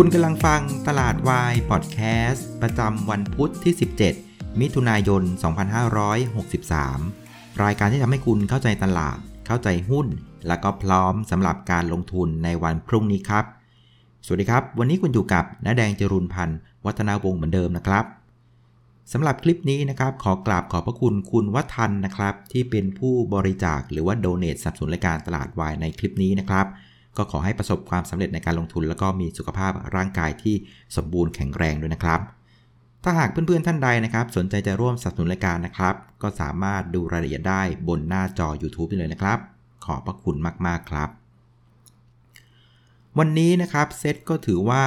คุณกำลังฟังตลาดวายพอดแคสต์ประจำวันพุทธที่ 17 มิถุนายน 2563 รายการที่ทำให้คุณเข้าใจตลาด เข้าใจหุ้น และก็พร้อมสำหรับการลงทุนในวันพรุ่งนี้ครับ สวัสดีครับ วันนี้คุณอยู่กับน้าแดงจรุนพันธ์วัฒนาวงศ์เหมือนเดิมนะครับสำหรับคลิปนี้นะครับ ขอกราบขอบพระคุณคุณวัฒนนะครับ ที่เป็นผู้บริจาคหรือว่าโดเนทสนับสนุนรายการตลาดวายในคลิปนี้นะครับ ก็ขอให้ประสบความสำเร็จในการลงทุน แล้วก็มีสุขภาพร่างกายที่สมบูรณ์แข็งแรงด้วยนะครับ ถ้าหากเพื่อนๆท่านใดนะครับ สนใจจะร่วมสนับสนุนรายการนะครับ ก็สามารถดูรายละเอียดได้บนหน้าจอ YouTube ได้เลยนะครับ ขอบพระคุณมากๆครับ วันนี้นะครับเซตก็ถือว่า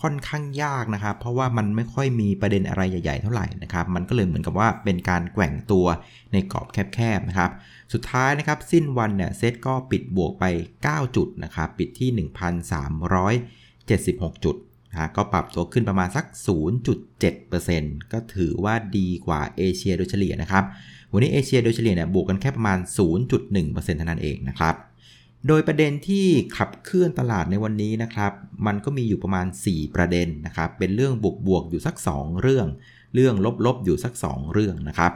ค่อนข้างยากนะครับ เพราะว่ามันไม่ค่อยมีประเด็นอะไรใหญ่ๆเท่าไหร่นะครับ มันก็เลยเหมือนกับว่าเป็นการแกว่งตัวในกรอบแคบๆนะครับ สุดท้ายนะครับสิ้นวันเนี่ยเซตก็ปิดบวกไป 9 จุดนะครับปิดที่ 1,376 จุดนะก็ปรับตัวขึ้นประมาณสัก 0.7%ก็ถือว่าดีกว่าเอเชียโดยเฉลี่ยนะครับ วันนี้เอเชียโดยเฉลี่ยเนี่ยบวกกันแค่ประมาณ 0.1%เท่านั้นเองนะครับ โดยประเด็นที่ขับเคลื่อนตลาดในวันนี้นะครับ มันก็มีอยู่ประมาณ 4 ประเด็นนะครับ เป็นเรื่องบวกบวกอยู่สัก 2 เรื่อง เรื่องลบลบๆอยู่สัก 2 เรื่องนะครับ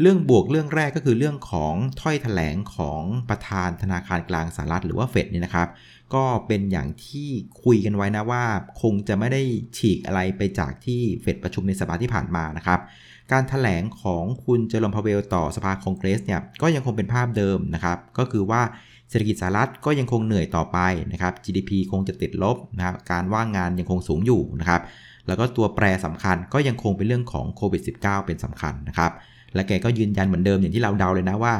เรื่องบวกเรื่องแรกก็คือเรื่องของถ้อยแถลงของประธานธนาคารกลางสหรัฐหรือว่าเฟดนี่นะครับ ก็เป็นอย่างที่คุยกันไว้นะว่า คงจะไม่ได้ฉีกอะไรไปจากที่เฟดประชุมในสัปดาห์ที่ผ่านมานะครับ การถแถลงของคุณเจอร์มพาเวลต่อสภาคองเกรสเนี่ยก็ยังคงเป็นภาพเดิมนะครับ ก็คือว่าเศรษฐกิจสหรัฐก็ยังคงเหนื่อยต่อไปนะครับ GDP คงจะติดลบนะครับการว่างงานยังคงสูงอยู่นะครับแล้วก็ตัวแปรสำคัญก็ยังคงเป็นเรื่องของโควิด -19 เป็นสำคัญนะครับ และแกก็ยืนยันเหมือนเดิมอย่างที่เราเดาเลยนะว่า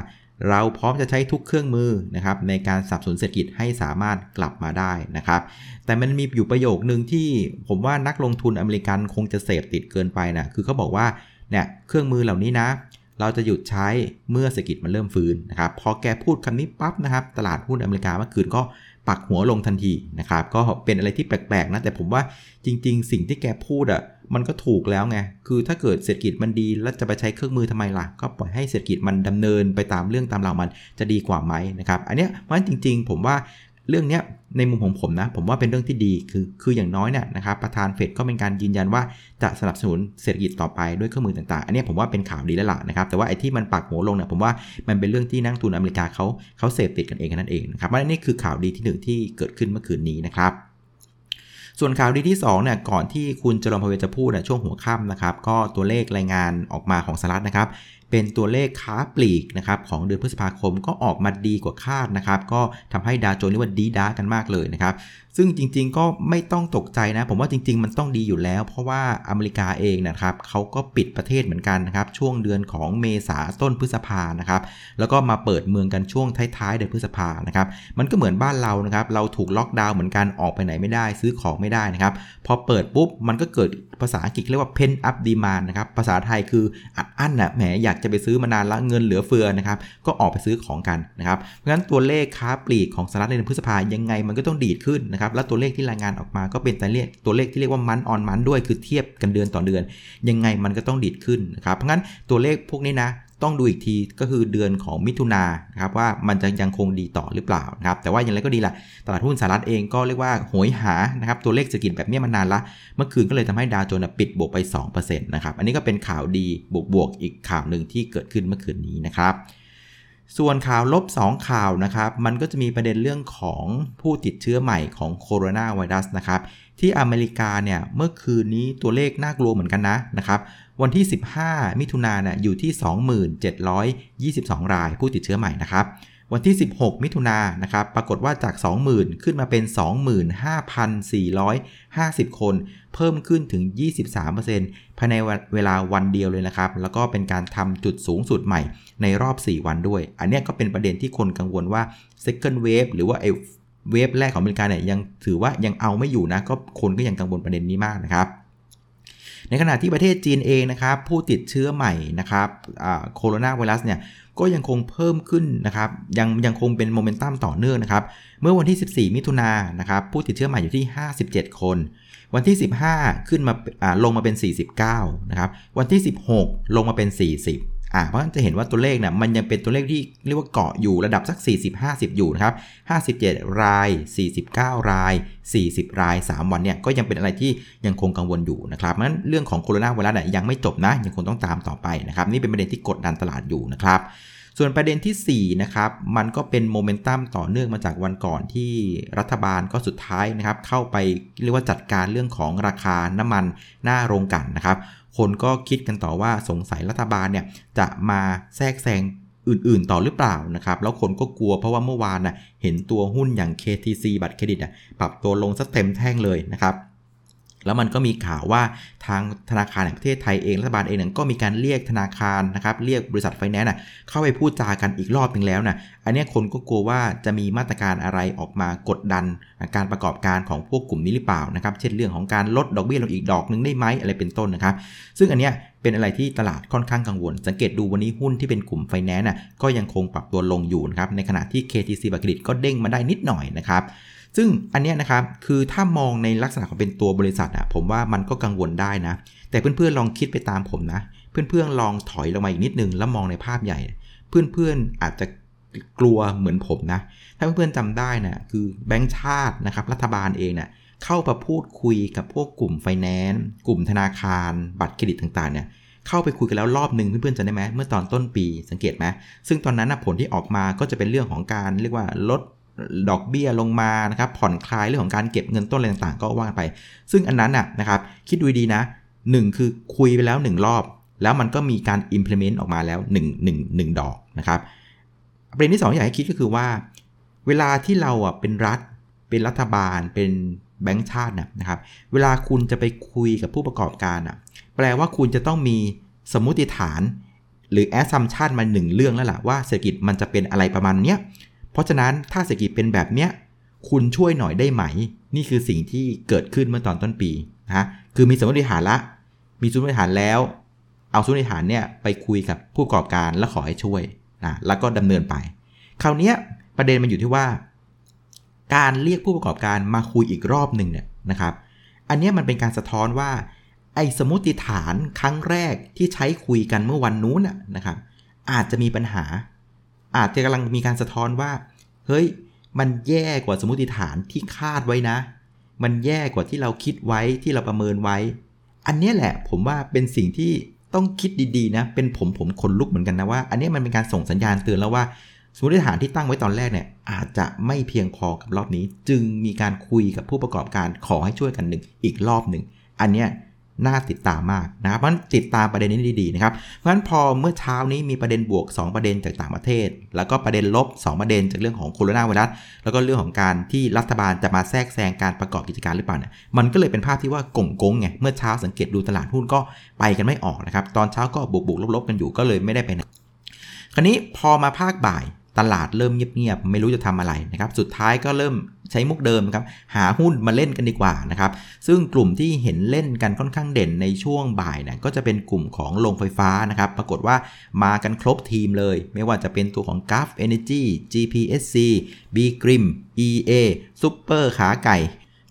เราพร้อมจะใช้ทุกเครื่องมือนะครับในการสับสนุนเศรษฐกิจให้สามารถกลับมาได้นะครับ แต่มันมีอยู่ประโยคนึงที่ผมว่านักลงทุนอเมริกันคงจะเสพติดเกินไปนะคือเขาบอกว่าเนี่ยเครื่องมือเหล่านี้นะ เราจะหยุดใช้เมื่อเศรษฐกิจมันเริ่มฟื้นนะครับพอแกพูดคำนี้ปั๊บนะครับ ตลาดหุ้นอเมริกาเมื่อคืนก็ปักหัวลงทันทีนะครับ ก็เป็นอะไรที่แปลกๆนะแต่ผมว่าจริง ๆ สิ่งที่แกพูดอะ่ะ มันก็ถูกแล้วไง คือถ้าเกิดเศรษฐกิจมันดีแล้วจะไปใช้เครื่องมือทำไมล่ะ ก็ปล่อยให้เศรษฐกิจมันดำเนินไปตามเรื่องตามราวมันจะดีกว่าไหมนะครับ อันเนี้ยเพราะฉะนั้นจริง ๆ ผมว่าเรื่องเนี้ยในมุมของผมนะ ผมว่าเป็นเรื่องที่ดีคือคืออย่างน้อยเนี่ยนะครับประธานเฟดก็เป็นการยืนยันว่าจะสนับสนุนเศรษฐกิจต่อไปด้วยเครื่องมือต่างๆ อันนี้ผมว่าเป็นข่าวดีแล้วล่ะนะครับแต่ว่าไอ้ที่มันปักหัวลงเนี่ยผมว่ามันเป็นเรื่องที่นักทุนอเมริกาเขาเขาเสพติดกันเองนั่นเองนะครับว่านี่คือข่าวดีที่หนึ่งที่เกิดขึ้นเมื่อคืนนี้นะครับ ส่วนข่าวดีที่2เนี่ยก่อนที่คุณจอร์มพเวจะพูดเนี่ยช่วงหัวค่ำนะครับก็ตัวเลขรายงานออกมาของสหรัฐนะครับ เป็นตัวเลขค้าปลีกนะครับของเดือนพฤษภาคมก็ออกมาดีกว่าคาดนะครับ ก็ทำให้ดาวโจนส์เรียกว่าดีด้ากันมากเลยนะครับ ซึ่งจริงๆก็ไม่ต้องตกใจนะ ผมว่าจริง ๆ มันต้องดีอยู่แล้ว เพราะว่าอเมริกาเองนะครับเขาก็ปิดประเทศเหมือนกันนะครับ ช่วงเดือนของเมษาต้นพฤษภานะครับ แล้วก็มาเปิดเมืองกันช่วงท้ายๆเดือนพฤษภานะครับ มันก็เหมือนบ้านเรานะครับ เราถูกล็อกดาวน์เหมือนกันออกไปไหนไม่ได้ ซื้อของไม่ได้นะครับ พอเปิดปุ๊บมันก็เกิดภาษาอังกฤษเรียกว่า pen up demand นะครับ ภาษาไทยคืออัดอั้นน่ะแหมอยากจะไปซื้อมานานละเงินเหลือเฟือนะครับก็ออกไปซื้อของกันนะครับเพราะฉะนั้นตัวเลขค้าปลีกของสหรัฐในเดือนพฤษภายังไงมันก็ต้องดีดขึ้นนะครับและตัวเลขที่รายงานออกมาก็เป็นตัวเลขตัวเลขที่เรียกว่ามันออนมันด้วยคือเทียบกันเดือนต่อเดือน ยังไงมันก็ต้องดีดขึ้นนะครับเพราะงั้นตัวเลขพวกนี้นะ ต้องดูอีกทีก็คือเดือนของมิถุนานะครับว่ามันจะยังคงดีต่อหรือเปล่านะครับแต่ว่าอย่างไรก็ดีละตลาดหุ้นสหรัฐเองก็เรียกว่าโหยหานะครับตัวเลขเศรษฐกิจแบบนี้มานานละ เมื่อคืนก็เลยทำให้ดาวโจนส์ปิดบวกไป2%นะครับอันนี้ก็เป็นข่าวดีบวกๆอีกข่าวหนึ่งที่เกิดขึ้นเมื่อคืนนี้นะครับ ส่วนข่าวลบ 2 ข่าวนะครับ มันก็จะมีประเด็นเรื่องของผู้ติดเชื้อใหม่ของโคโรนาไวรัสนะครับ ที่อเมริกาเนี่ยเมื่อคืนนี้ตัวเลขน่ากลัวเหมือนกันนะนะครับ วันที่ 15 มิถุนายนน่ะอยู่ที่ 2722 รายผู้ติดเชื้อใหม่นะครับ วันที่ 16 มิถุนายนนะครับ ปรากฏว่าจาก 20,000 ขึ้นมาเป็น 25,450 คน เพิ่มขึ้นถึง 23%ภายในเวลาวันเดียวเลยนะครับ แล้วก็เป็นการทำจุดสูงสุดใหม่ในรอบ 4 วันด้วย อันเนี้ยก็เป็นประเด็นที่คนกังวลว่า second wave หรือว่าไอเวฟแรกของอเมริกาเนี่ยยังถือว่ายังเอาไม่อยู่นะ ก็คนก็ยังกังวลประเด็นนี้มากนะครับในขณะที่ประเทศจีนเองนะครับผู้ติดเชื้อใหม่นะครับโคโรนาไวรัสเนี่ย ก็ยังคงเพิ่มขึ้นนะครับยังยังคงเป็นโมเมนตัมต่อเนื่องนะครับเมื่อวันที่ 14 มิถุนายนนะครับผู้ติดเชื้อใหม่อยู่ที่ 57 คน วันที่ 15 ขึ้นมาลงมาเป็น 49 นะครับวันที่ 16 ลงมาเป็น 40 อ่าเพราะฉะนั้นจะเห็นว่าตัวเลขเนี่ยมันยังเป็นตัวเลขที่เรียกว่าเกาะอยู่ระดับสัก 40-50 อยู่นะครับ 57 ราย 49 ราย 40 ราย 3 วันเนี่ยก็ยังเป็นอะไรที่ยังคงกังวลอยู่นะครับเพราะฉะนั้นเรื่องของโคโรนาไวรัสเนี่ยยังไม่จบนะ ยังคงต้องตามต่อไปนะครับ นี่เป็นประเด็นที่กดดันตลาดอยู่นะครับส่วนประเด็นที่ 4 นะครับ มันก็เป็นโมเมนตัมต่อเนื่องมาจากวันก่อนที่รัฐบาลก็สุดท้ายนะครับ เข้าไปเรียกว่าจัดการเรื่องของราคาน้ำมันหน้าโรงกันนะครับ คนก็คิดกันต่อว่าสงสัยรัฐบาลเนี่ยจะมาแทรกแซงอื่นๆ ต่อหรือเปล่านะครับแล้วคนก็กลัวเพราะว่าเมื่อวานน่ะเห็นตัวหุ้นอย่าง KTC บัตรเครดิตอะปรับตัวลงสักเต็มแท่งเลยนะครับ แล้วมันก็มีข่าวว่าทางธนาคารแห่งประเทศไทยเองรัฐบาลเองก็มีการเรียกธนาคารนะครับเรียกบริษัทไฟแนนซ์เข้าไปพูดจากันอีกรอบนึงแล้วนะอันนี้คนก็กลัวว่าจะมีมาตรการอะไรออกมากดดันการประกอบการของพวกกลุ่มนี้หรือเปล่านะครับเช่นเรื่องของการลดดอกเบี้ยลงอีกดอกนึงได้ไหมอะไรเป็นต้นนะครับ ซึ่งอันนี้เป็นอะไรที่ตลาดค่อนข้างกังวล สังเกตดูวันนี้หุ้นที่เป็นกลุ่มไฟแนนซ์ก็ยังคงปรับตัวลงอยู่นะครับในขณะที่ KTC บัตรเครดิตก็เด้งมาได้นิดหน่อยนะครับ ซึ่งอันนี้นะครับคือถ้ามองในลักษณะของเป็นตัวบริษัทอะผมว่ามันก็กังวลได้นะ แต่เพื่อนๆลองคิดไปตามผมนะ เพื่อนๆลองถอยลงมาอีกนิดนึงแล้วมองในภาพใหญ่ เพื่อนๆอาจจะกลัวเหมือนผมนะ ถ้าเพื่อนๆจำได้นะคือแบงก์ชาตินะครับรัฐบาลเองเนี่ยเข้ามาพูดคุยกับพวกกลุ่มไฟแนนซ์กลุ่มธนาคาร บัตรเครดิตต่างๆเนี่ยเข้าไปคุยกันแล้วรอบหนึ่งเพื่อนๆจำได้ไหมเมื่อตอนต้นปีสังเกตไหมซึ่งตอนนั้นผลที่ออกมาก็จะเป็นเรื่องของการเรียกว่าลด ดอกเบี้ยลงมานะครับผ่อนคลายเรื่องของการเก็บเงินต้นอะไรต่างๆ ก็ว่ากันไป ซึ่งอันนั้นน่ะนะครับคิดดูดีนะ1คือคุยไปแล้ว 1 รอบ แล้วมันก็มีการ implement ออกมาแล้ว1 1 1ดอกนะครับประเด็นที่ 2 อยากให้คิดก็คือว่า เวลาที่เราอะเป็นรัฐ เป็นรัฐบาล เป็นแบงก์ชาตินะครับเวลาคุณจะไปคุยกับผู้ประกอบการอะแปลว่าคุณจะต้องมีสมมุติฐาน หรือ assumption มาหนึ่งเรื่องแล้วล่ะว่าเศรษฐกิจมันจะเป็นอะไรประมาณเนี้ย ราะฉะนั้นถ้าเศรษฐกิจเป็นแบบเนี้ยคุณช่วยหน่อยได้ไหม นี่คือสิ่งที่เกิดขึ้นเมื่อตอนต้นปีนะคือมีสมมติฐานละ มีสมมติฐานแล้ว เอาสมมติฐานเนี่ยไปคุยกับผู้ประกอบการแล้วขอให้ช่วยนะแล้วก็ดำเนินไป คราวนี้ประเด็นมันอยู่ที่ว่า การเรียกผู้ประกอบการมาคุยอีกรอบหนึ่งเนี่ยนะครับ อันนี้มันเป็นการสะท้อนว่าไอ้สมมติฐานครั้งแรกที่ใช้คุยกันเมื่อวันนู้นนะครับอาจจะมีปัญหา อาจจะกำลังมีการสะท้อนว่า เฮ้ย มันแย่กว่าสมมติฐานที่คาดไว้นะ มันแย่กว่าที่เราคิดไว้ที่เราประเมินไว้ อันนี้แหละผมว่าเป็นสิ่งที่ต้องคิดดีๆนะ เป็นผมผมขนลุกเหมือนกันนะว่า อันนี้มันเป็นการส่งสัญญาณเตือนแล้วว่าสมมติฐานที่ตั้งไว้ตอนแรกเนี่ยอาจจะไม่เพียงพอกับรอบนี้ จึงมีการคุยกับผู้ประกอบการขอให้ช่วยกันหนึ่งอีกรอบหนึ่ง อันเนี้ย น่าติดตามมากนะครับเพราะฉะนั้นติดตามประเด็นนี้ดีๆนะครับเพราะฉะนั้นพอเมื่อเช้านี้มีประเด็นบวก 2 ประเด็นจากต่างประเทศ แล้วก็ประเด็นลบ 2 ประเด็นจากเรื่องของโคโรนาไวรัสแล้วก็เรื่องของการที่รัฐบาลจะมาแทรกแซงการประกอบกิจการหรือเปล่าเนี่ยมันก็เลยเป็นภาพที่ว่ากงกงไงเมื่อเช้าสังเกตดูตลาดหุ้นก็ไปกันไม่ออกนะครับตอนเช้าก็บวกบวกลบๆกันอยู่ก็เลยไม่ได้ไปไหนคราวนี้พอมาภาคบ่ายตลาดเริ่มเงียบๆไม่รู้จะทำอะไรนะครับสุดท้ายก็เริ่ม ใช้มุกเดิมครับหาหุ้นมาเล่นกันดีกว่านะครับซึ่งกลุ่มที่เห็นเล่นกันค่อนข้างเด่นในช่วงบ่ายเนี่ยก็จะเป็นกลุ่มของโรงไฟฟ้านะครับปรากฏว่ามากันครบทีมเลย ไม่ว่าจะเป็นตัวของ g u f Energy GPSC B Grim EA Super ขาไก่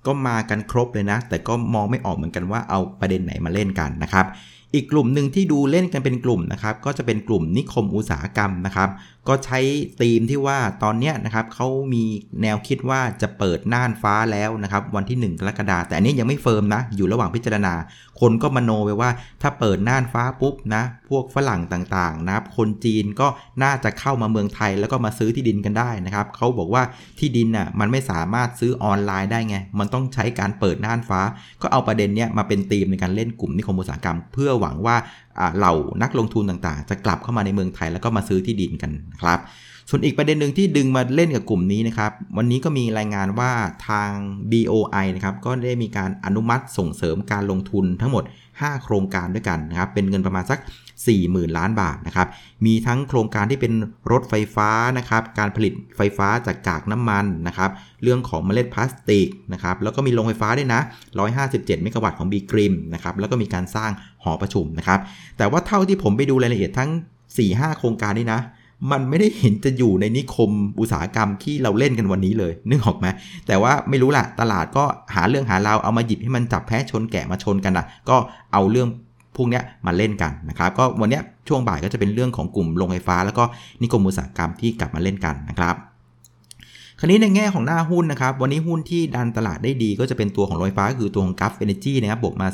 ก็มากันครบเลยนะ แต่ก็มองไม่ออกเหมือนกันว่าเอาประเด็นไหนมาเล่นกันนะครับ อีกกลุ่มหนึ่งที่ดูเล่นกันเป็นกลุ่มนะครับ ก็จะเป็นกลุ่มนิคมอุตสาหกรรมนะครับ ก็ใช้ธีมที่ว่าตอนนี้นะครับเขามีแนวคิดว่าจะเปิดน่านฟ้าแล้วนะครับ วันที่ 1 กรกฎาคมแต่อันนี้ยังไม่เฟิร์มนะ อยู่ระหว่างพิจารณา คนก็มโนไปว่าถ้าเปิดน่านฟ้าปุ๊บนะ พวกฝรั่งต่างๆนะครับ คนจีนก็น่าจะเข้ามาเมืองไทยแล้วก็มาซื้อที่ดินกันได้นะครับเขาบอกว่าที่ดินน่ะมันไม่สามารถซื้อออนไลน์ได้ไง มันต้องใช้การเปิดน่านฟ้า ก็เอาประเด็นเนี้ยมาเป็นธีมในการเล่นกลุ่มนิคมอุตสาหกรรม เพื่อหวังว่า เหล่านักลงทุนต่างๆ จะกลับเข้ามาในเมืองไทยแล้วก็มาซื้อที่ดินกันครับ ส่วนอีกประเด็นหนึ่งที่ดึงมาเล่นกับกลุ่มนี้นะครับ วันนี้ก็มีรายงานว่าทาง BOI นะครับ ก็ได้มีการอนุมัติส่งเสริมการลงทุนทั้งหมด 5 โครงการด้วยกันนะครับ เป็นเงินประมาณสัก 40,000 ล้านบาทนะครับ มีทั้งโครงการที่เป็นรถไฟฟ้านะครับ การผลิตไฟฟ้าจากกากน้ำมันนะครับ เรื่องของเมล็ดพลาสติกนะครับ แล้วก็มีโรงไฟฟ้าด้วยนะ 157 เมกะวัตต์ของบีกริมนะครับ แล้วก็มีการสร้างหอประชุมนะครับ แต่ว่าเท่าที่ผมไปดูรายละเอียดทั้ง 4-5 โครงการนี้นะ มันไม่ได้เห็นจะอยู่ในนิคมอุตสาหกรรมที่เราเล่นกันวันนี้เลย นึกออกไหมแต่ว่าไม่รู้ละตลาดก็หาเรื่องหาราวเอามาหยิบให้มันจับแพ้ชนแกะมาชนกันนะก็เอาเรื่องพวกนี้มาเล่นกันนะครับ ก็วันนี้ช่วงบ่ายก็จะเป็นเรื่องของกลุ่มโรงไฟฟ้า แล้วก็นิคมอุตสาหกรรมที่กลับมาเล่นกันนะครับ คราวนี้ในแง่ของหน้าหุ้นนะครับ วันนี้หุ้นที่ดันตลาดได้ดีก็จะเป็นตัวของรงไฟฟ้าคือตัวของกัฟเอเนจีนะครับบวกมา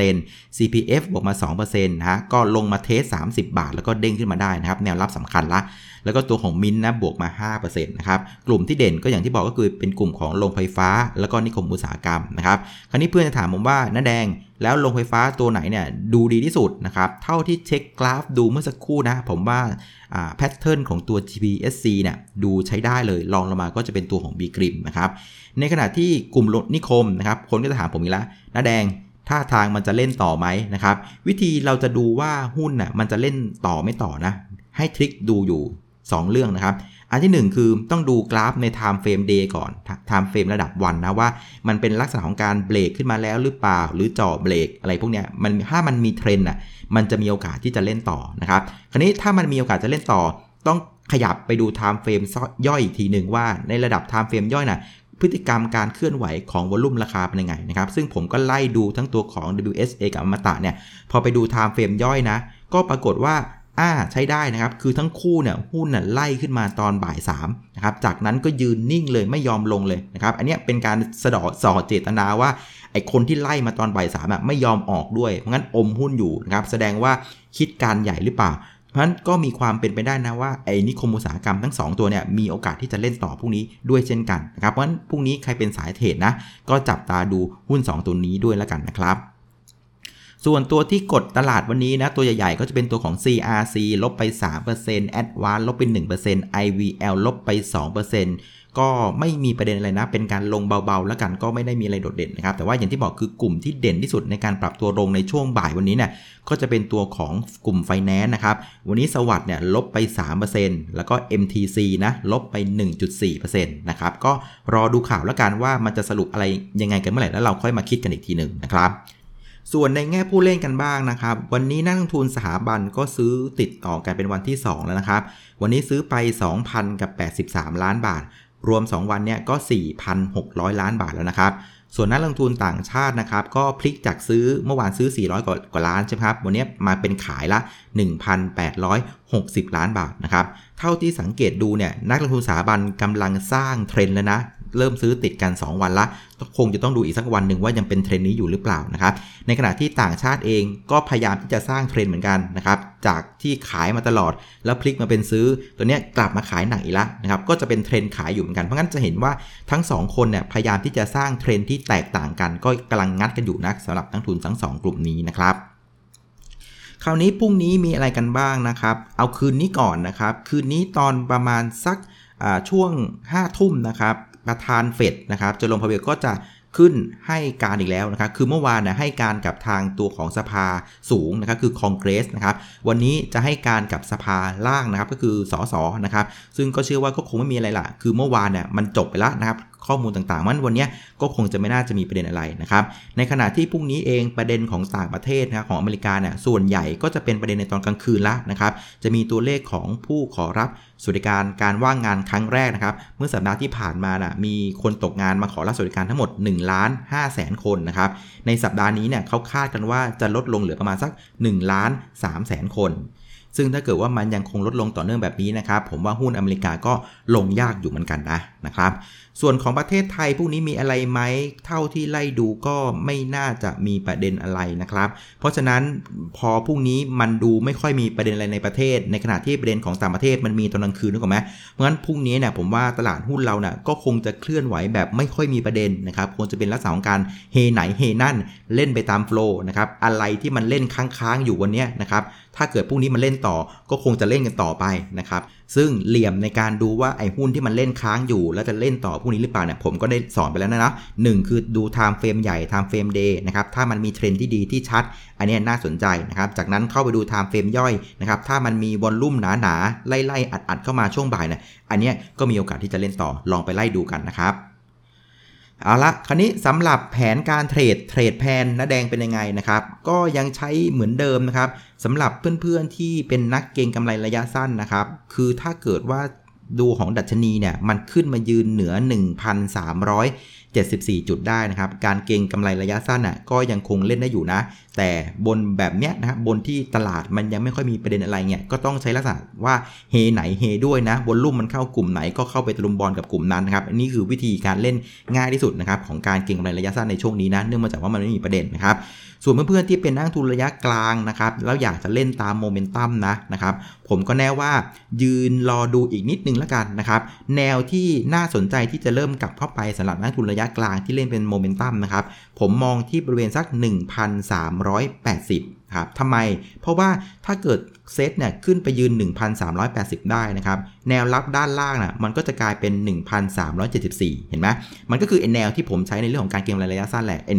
2% CPF บวกมา2%นะฮะก็ลงมาเทส 30 บาท แล้วก็เด้งขึ้นมาได้นะครับแนวรับสำคัญละ แล้วก็ตัวของมินนะบวกมา 5%นะครับ กลุ่มที่เด่นก็อย่างที่บอกก็คือเป็นกลุ่มของโรงไฟฟ้า แล้วก็นิคมอุตสาหกรรมนะครับ คราวนี้เพื่อนจะถามผมว่าน้าแดงแล้วโรงไฟฟ้าตัวไหนเนี่ยดูดีที่สุดนะครับ เท่าที่เช็คกราฟดูเมื่อสักครู่นะ ผมว่าแพทเทิร์นของตัว GPSC เนี่ยดูใช้ได้เลยลองลงมาก็จะเป็นตัวของ B กริมนะครับ ในขณะที่กลุ่มนิคมนะครับ คนก็จะถามผมอีกแล้วน้าแดงท่าทางมันจะเล่นต่อไหมนะครับ วิธีเราจะดูว่าหุ้นน่ะมันจะเล่นต่อไม่ต่อนะ ให้ทริคดูอยู่ 2 เรื่องนะครับ อันที่ 1 คือต้องดูกราฟใน time frame day ก่อน time frame ระดับวันนะว่า มันเป็นลักษณะของการเบรกขึ้นมาแล้วหรือเปล่า หรือจ่อเบรกอะไรพวกเนี้ยมันถ้ามันมีเทรนด์อะมันจะมีโอกาสที่จะเล่นต่อนะครับคราวนี้ถ้ามันมีโอกาสจะเล่นต่อ ต้องขยับไปดู time frame ย่อยอีกทีหนึ่งว่าในระดับ time frame ย่อยน่ะพฤติกรรมการเคลื่อนไหวของวอลุ่มราคาเป็นยังไงนะครับ ซึ่งผมก็ไล่ดูทั้งตัวของ WSA กับอมตะเนี่ย พอไปดู time frame ย่อยนะ ก็ปรากฏว่า อ่าใช้ได้นะครับ คือทั้งคู่เนี่ยหุ้นน่ะไล่ขึ้นมาตอนบ่าย3นะครับ จากนั้นก็ยืนนิ่งเลยไม่ยอมลงเลยนะครับ อันนี้เป็นการสะดอสอเจตนาว่าไอคนที่ไล่มาตอนบ่ายสามไม่ยอมออกด้วย เพราะงั้นอมหุ้นอยู่นะครับ แสดงว่าคิดการใหญ่หรือเปล่า เพราะฉะนั้นก็มีความเป็นไปได้นะว่าไอ้นิคมอุตสาหกรรมทั้ง 2 ตัวเนี่ยมีโอกาสที่จะเล่นต่อพรุ่งนี้ด้วยเช่นกันนะครับ เพราะฉะนั้นพรุ่งนี้ใครเป็นสายเทรดนะ ก็จับตาดูหุ้น 2 ตัวนี้ด้วยแล้วกันนะครับ ส่วนตัวที่กดตลาดวันนี้นะ ตัวใหญ่ๆ ก็จะเป็นตัวของ CRC ลบไป 3% Advance ลบไป 1% IVL ลบไป 2%ก็ไม่มีประเด็นอะไรนะ เป็นการลงเบาๆ แล้วกันก็ไม่ได้มีอะไรโดดเด่นนะครับ แต่ว่าอย่างที่บอกคือกลุ่มที่เด่นที่สุดในการปรับตัวลงในช่วงบ่ายวันนี้เนี่ย ก็จะเป็นตัวของกลุ่มไฟแนนซ์นะครับ วันนี้สวัสด์เนี่ยลบไป 3%แล้วก็ MTC นะลบไป 1.4%นะครับ ก็รอดูข่าวแล้วกันว่ามันจะสรุปอะไรยังไงกันเมื่อไหร่แล้วเราค่อยมาคิดกันอีกทีหนึ่งนะครับ ส่วนในแง่ผู้เล่นกันบ้างนะครับ วันนี้นักลงทุนสถาบันก็ซื้อติดต่อกันเป็นวันที่ 2 แล้วนะครับ วันนี้ซื้อไป 2,000 กับ 83 ล้านบาท รวม 2 วันเนี่ยก็ 4,600 ล้านบาทแล้วนะครับ ส่วนนักลงทุนต่างชาตินะครับ ก็พลิกจากซื้อเมื่อวานซื้อ 400 กว่าล้านใช่ไหมครับ วันนี้มาเป็นขายละ 1,860 ล้านบาทนะครับ เท่าที่สังเกตดูเนี่ยนักลงทุนสถาบันกำลังสร้างเทรนด์แล้วนะ เริ่มซื้อติดกัน 2 วันละคงจะต้องดูอีกสักวันหนึ่งว่ายังเป็นเทรนด์นี้อยู่หรือเปล่านะครับในขณะที่ต่างชาติเองก็พยายามที่จะสร้างเทรนด์เหมือนกันนะครับจากที่ขายมาตลอดแล้วพลิกมาเป็นซื้อ ตัวนี้กลับมาขายหนักอีกแล้วนะครับก็จะเป็นเทรนด์ขายอยู่เหมือนกันเพราะงั้นจะเห็นว่าทั้ง 2 คนเนี่ยพยายามที่จะสร้างเทรนที่แตกต่างกัน ก็กำลังงัดกันอยู่นะสำหรับนักทุนทั้ง 2 กลุ่มนี้นะครับคราวนี้พรุ่งนี้มีอะไรกันบ้างนะครับ เอาคืนนี้ก่อนนะครับ คืนนี้ตอนประมาณสักช่วง5ทุ่มนะครับ ประธานเฟดนะครับเจอร์มพาเวลก็จะขึ้นให้การอีกแล้วนะครับ คือเมื่อวานนะให้การกับทางตัวของสภาสูงนะครับ คือคอนเกรสนะครับ วันนี้จะให้การกับสภาล่างนะครับ ก็คือสสนะครับ ซึ่งก็เชื่อว่าก็คงไม่มีอะไรละคือเมื่อวานเนี่ยมันจบไปแล้วนะครับ ข้อมูลต่างๆมันวันนี้ก็คงจะไม่น่าจะมีประเด็นอะไรนะครับในขณะที่พรุ่งนี้เองประเด็นของต่างประเทศนะครับของอเมริกาเนี่ยส่วนใหญ่ก็จะเป็นประเด็นในตอนกลางคืนละนะครับจะมีตัวเลขของผู้ขอรับสวัสดิการการว่างงานครั้งแรกนะครับเมื่อสัปดาห์ที่ผ่านมานะ่ะมีคนตกงานมาขอรับสวัสดิการทั้งหมด1ล้าน5แสนคนนะครับในสัปดาห์นี้เนี่ยเขาคาดกันว่าจะลดลงเหลือประมาณสัก1ล้าน3แสนคนซึ่งถ้าเกิดว่ามันยังคงลดลงต่อเนื่องแบบนี้นะครับ ผมว่าหุ้นอเมริกาก็ลงยากอยู่เหมือนกันนะนะครับ ส่วนของประเทศไทยพวกนี้มีอะไรไหมเท่าที่ไล่ดูก็ไม่น่าจะมีประเด็นอะไรนะครับ เพราะฉะนั้นพอพรุ่งนี้มันดูไม่ค่อยมีประเด็นอะไรในประเทศ ในขณะที่ประเด็นของต่างประเทศมันมีตอนกลางคืนนึกออกไหมเพราะฉะนั้นพรุ่งนี้เนี่ยผมว่าตลาดหุ้นเราเนี่ยก็คงจะเคลื่อนไหวแบบไม่ค่อยมีประเด็นนะครับควรจะเป็นลักษณะของการเฮไหนเฮนั่นเล่นไปตาม flow นะครับอะไรที่มันเล่นค้างๆอยู่วันนี้นะครับถ้าเกิดพรุ่งนี้มันเล่นต่อก็คงจะเล่นกันต่อไปนะครับซึ่งเหลี่ยมในการดูว่าไอ้หุ้นที่มันเล่นค้างอยู่ แล้วจะเล่นต่อพวกนี้หรือเปล่าเนี่ยผมก็ได้สอนไปแล้วนะนะหนึ่งคือดู timeframe ใหญ่ timeframe day นะครับถ้ามันมีเทรนด์ที่ดีที่ชัด อันนี้น่าสนใจนะครับจากนั้นเข้าไปดู timeframe ย่อยนะครับถ้ามันมี volume หนาๆไล่ๆอัดๆเข้ามาช่วงบ่ายเนี่ยอันนี้ก็มีโอกาสที่จะเล่นต่อลองไปไล่ดูกันนะครับ เอาละคราวนี้สำหรับแผนการเทรดเทรดแพนน้าแดงเป็นยังไงนะครับ ก็ยังใช้เหมือนเดิมนะครับสำหรับเพื่อนๆที่เป็นนักเก็งกำไรระยะสั้นนะครับ คือถ้าเกิดว่า ดูของดัชนีเนี่ยมันขึ้นมายืนเหนือ 1,374 จุดได้นะครับ การเก็งกำไรระยะสั้นอะก็ยังคงเล่นได้อยู่นะ แต่บนแบบเนี้ยนะครับบนที่ตลาดมันยังไม่ค่อยมีประเด็นอะไรเนี่ยก็ต้องใช้ลักษณะว่าเฮไหนเฮด้วยนะบนลุ่มมันเข้ากลุ่มไหนก็เข้าไปตลุมบอลกับกลุ่มนั้นนะครับอันนี้คือวิธีการเล่นง่ายที่สุดนะครับของการเก็งกำไรระยะสั้นในช่วงนี้นะเนื่องมาจากว่ามันไม่มีประเด็นนะครับ ส่วนเพื่อนๆที่เป็นนักทุนระยะกลางนะครับแล้วอยากจะเล่นตามโมเมนตัมนะนะครับผมก็แน่ว่ายืนรอดูอีกนิดนึงแล้วกันนะครับแนวที่น่าสนใจที่จะเริ่มกลับเข้าไปสำหรับนักทุนระยะกลางที่เล่นเป็นโมเมนตัมนะครับผมมองที่บริเวณสัก 1,380 ครับทำไม เพราะว่าถ้าเกิดเซตเนี่ยขึ้นไปยืน 1,380 ได้นะครับ แนวรับด้านล่างนะ่ะมันก็จะกลายเป็น 1,374 เห็นไหมมันก็คือแนวที่ผมใช้ในเรื่องของการเก็งระยะสั้นแหละไอ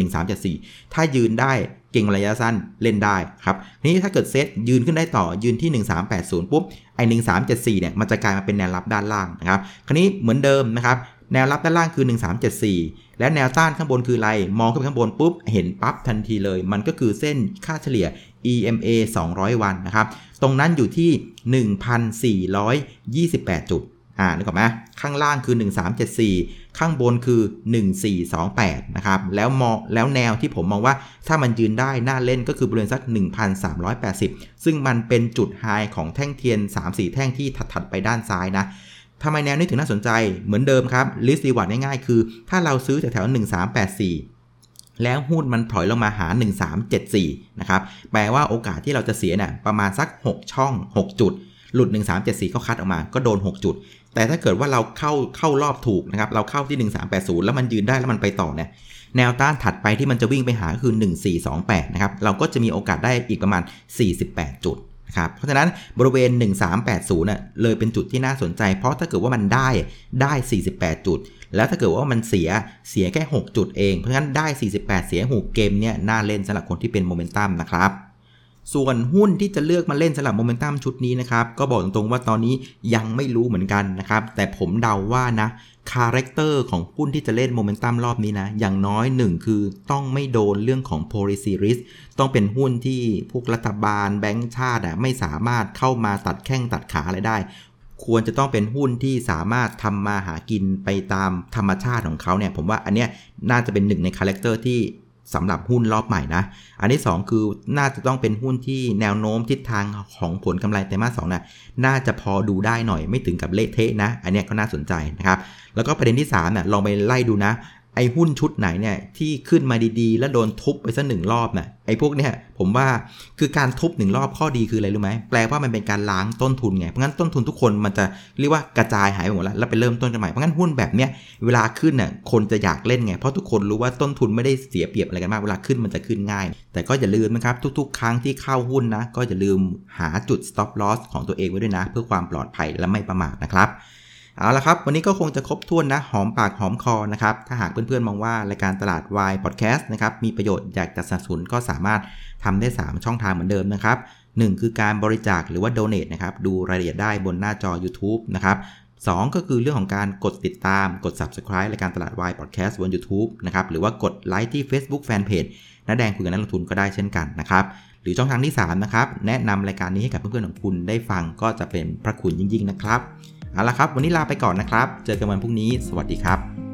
1374 ถ้ายืนได้เก่งระยะสั้นเล่นได้ครับนี้ถ้าเกิดเซตยืนขึ้นได้ต่อยืนที่ 1380 ปุ๊บไอ1374 เนี่ยมันจะกลายมาเป็นแนวรับด้านล่างนะครับ คราวนี้เหมือนเดิมนะครับแนวรับด้านล่างคือ 1374 และแนวต้านข้างบนคืออะไร มองขึ้นไปข้างบนปุ๊บ เห็นปั๊บทันทีเลย มันก็คือเส้นค่าเฉลี่ย EMA 200 วันนะครับ ตรงนั้นอยู่ที่ 1,428 จุด อ่า นึกออกไหมข้างล่างคือ 1374 ข้างบนคือ 1428 นะครับ แล้วมองแล้วแนวที่ผมมองว่าถ้ามันยืนได้น่าเล่นก็คือบริเวณสัก 1,380 ซึ่งมันเป็นจุด high ของแท่งเทียน 3-4 แท่งที่ถัดๆไปด้านซ้ายนะ ทำไมแนวนี้ถึงน่าสนใจเหมือนเดิมครับ risk reward ง่ายๆคือ ถ้าเราซื้อแถวๆ1384 แล้วหุ้นมันถอยลงมาหา 1374 นะครับ แปลว่าโอกาสที่เราจะเสียเนี่ยประมาณสัก 6 ช่อง 6 จุด หลุด 1374 ก็คัดออกมาก็โดน 6 จุด แต่ถ้าเกิดว่าเราเข้าเข้ารอบถูกนะครับเราเข้าที่ 1380 แล้วมันยืนได้แล้วมันไปต่อเนี่ยแนวต้านถัดไปที่มันจะวิ่งไปหาคือ 1428 นะครับเราก็จะมีโอกาสได้อีกประมาณ 48 จุด ครับเพราะฉะนั้นบริเวณ 1380น่ะเลยเป็นจุดที่น่าสนใจ เพราะถ้าเกิดว่ามันได้ได้ 48 จุด แล้วถ้าเกิดว่ามันเสียเสียแค่ 6 จุดเอง เพราะฉะนั้นได้ 48 เสียหกเกมเนี่ยน่าเล่นสำหรับคนที่เป็นโมเมนตัมนะครับส่วนหุ้นที่จะเลือกมาเล่นสำหรับโมเมนตัมชุดนี้นะครับ ก็บอกตรงๆว่าตอนนี้ยังไม่รู้เหมือนกันนะครับ แต่ผมเดาว่านะ character ของหุ้นที่จะเล่นโมเมนตัมรอบนี้นะ อย่างน้อยหนึ่งคือต้องไม่โดนเรื่องของ policy risk ต้องเป็นหุ้นที่พวกรัฐบาลแบงก์ชาติไม่สามารถเข้ามาตัดแข้งตัดขาอะไรได้ ควรจะต้องเป็นหุ้นที่สามารถทำมาหากินไปตามธรรมชาติของเขาเนี่ย ผมว่าอันเนี้ยน่าจะเป็นหนึ่งใน character ที่ สำหรับหุ้นรอบใหม่นะ อันที่ 2 คือน่าจะต้องเป็นหุ้นที่แนวโน้มทิศทางของผลกำไรไตรมาสสองนะ่ะน่าจะพอดูได้หน่อยไม่ถึงกับเละเทะนะ อันนี้ก็น่าสนใจนะครับ แล้วก็ประเด็นที่3นะ่ะลองไปไล่ดูนะ ไอ้หุ้นชุดไหนเนี่ยที่ขึ้นมาดีๆ แล้วโดนทุบไปสักหนึ่งรอบนะ่ะไอ้พวกเนี่ยผมว่าคือการทุบหนึ่งรอบข้อดีคืออะไรรู้ไหมแปลว่ามันเป็นการล้างต้นทุนไง เพราะงั้นต้นทุนทุกคนมันจะเรียกว่ากระจายหายไปหมดแล้วแล้วไปเริ่มต้นกันใหม่เพราะงั้นหุ้นแบบเนี้ยเวลาขึ้นน่ะคนจะอยากเล่นไงเพราะทุกคนรู้ว่าต้นทุนไม่ได้เสียเปรียบอะไรกันมากเวลาขึ้นมันจะขึ้นง่าย แต่ก็อย่าลืมนะครับทุก ๆ ครั้งที่เข้าหุ้นนะก็อย่าลืมหาจุด stop loss ของตัวเองไว้ด้วยนะ เพื่อความปลอดภัยและไม่ประมาทนะครับ เอาละครับ วันนี้ก็คงจะครบถ้วนนะ หอมปากหอมคอนะครับ ถ้าหากเพื่อนๆ มองว่ารายการตลาดวายพอดแคสต์นะครับ มีประโยชน์อยากจะสนับสนุนก็สามารถทำได้ 3 ช่องทางเหมือนเดิมนะครับ1คือการบริจาคหรือว่า donate นะครับ ดูรายละเอียดได้บนหน้าจอ YouTube นะครับสก็คือเรื่องของการกดติดตาม กด subscribe รายการตลาดวายพอดแคสต์บน YouTube นะครับ หรือว่ากดไลค์ที่ Facebook Fanpage น้าแดงคุยกับนักลงทุนก็ได้เช่นกันนะครับหรือช่องทางที่3นะครับ แนะนำรายการนี้ให้กับเพื่อนๆของคุณได้ฟังก็จะเป็นพระคุณยิ่งๆนะครับ เอาละครับ วันนี้ลาไปก่อนนะครับ เจอกันวันพรุ่งนี้ สวัสดีครับ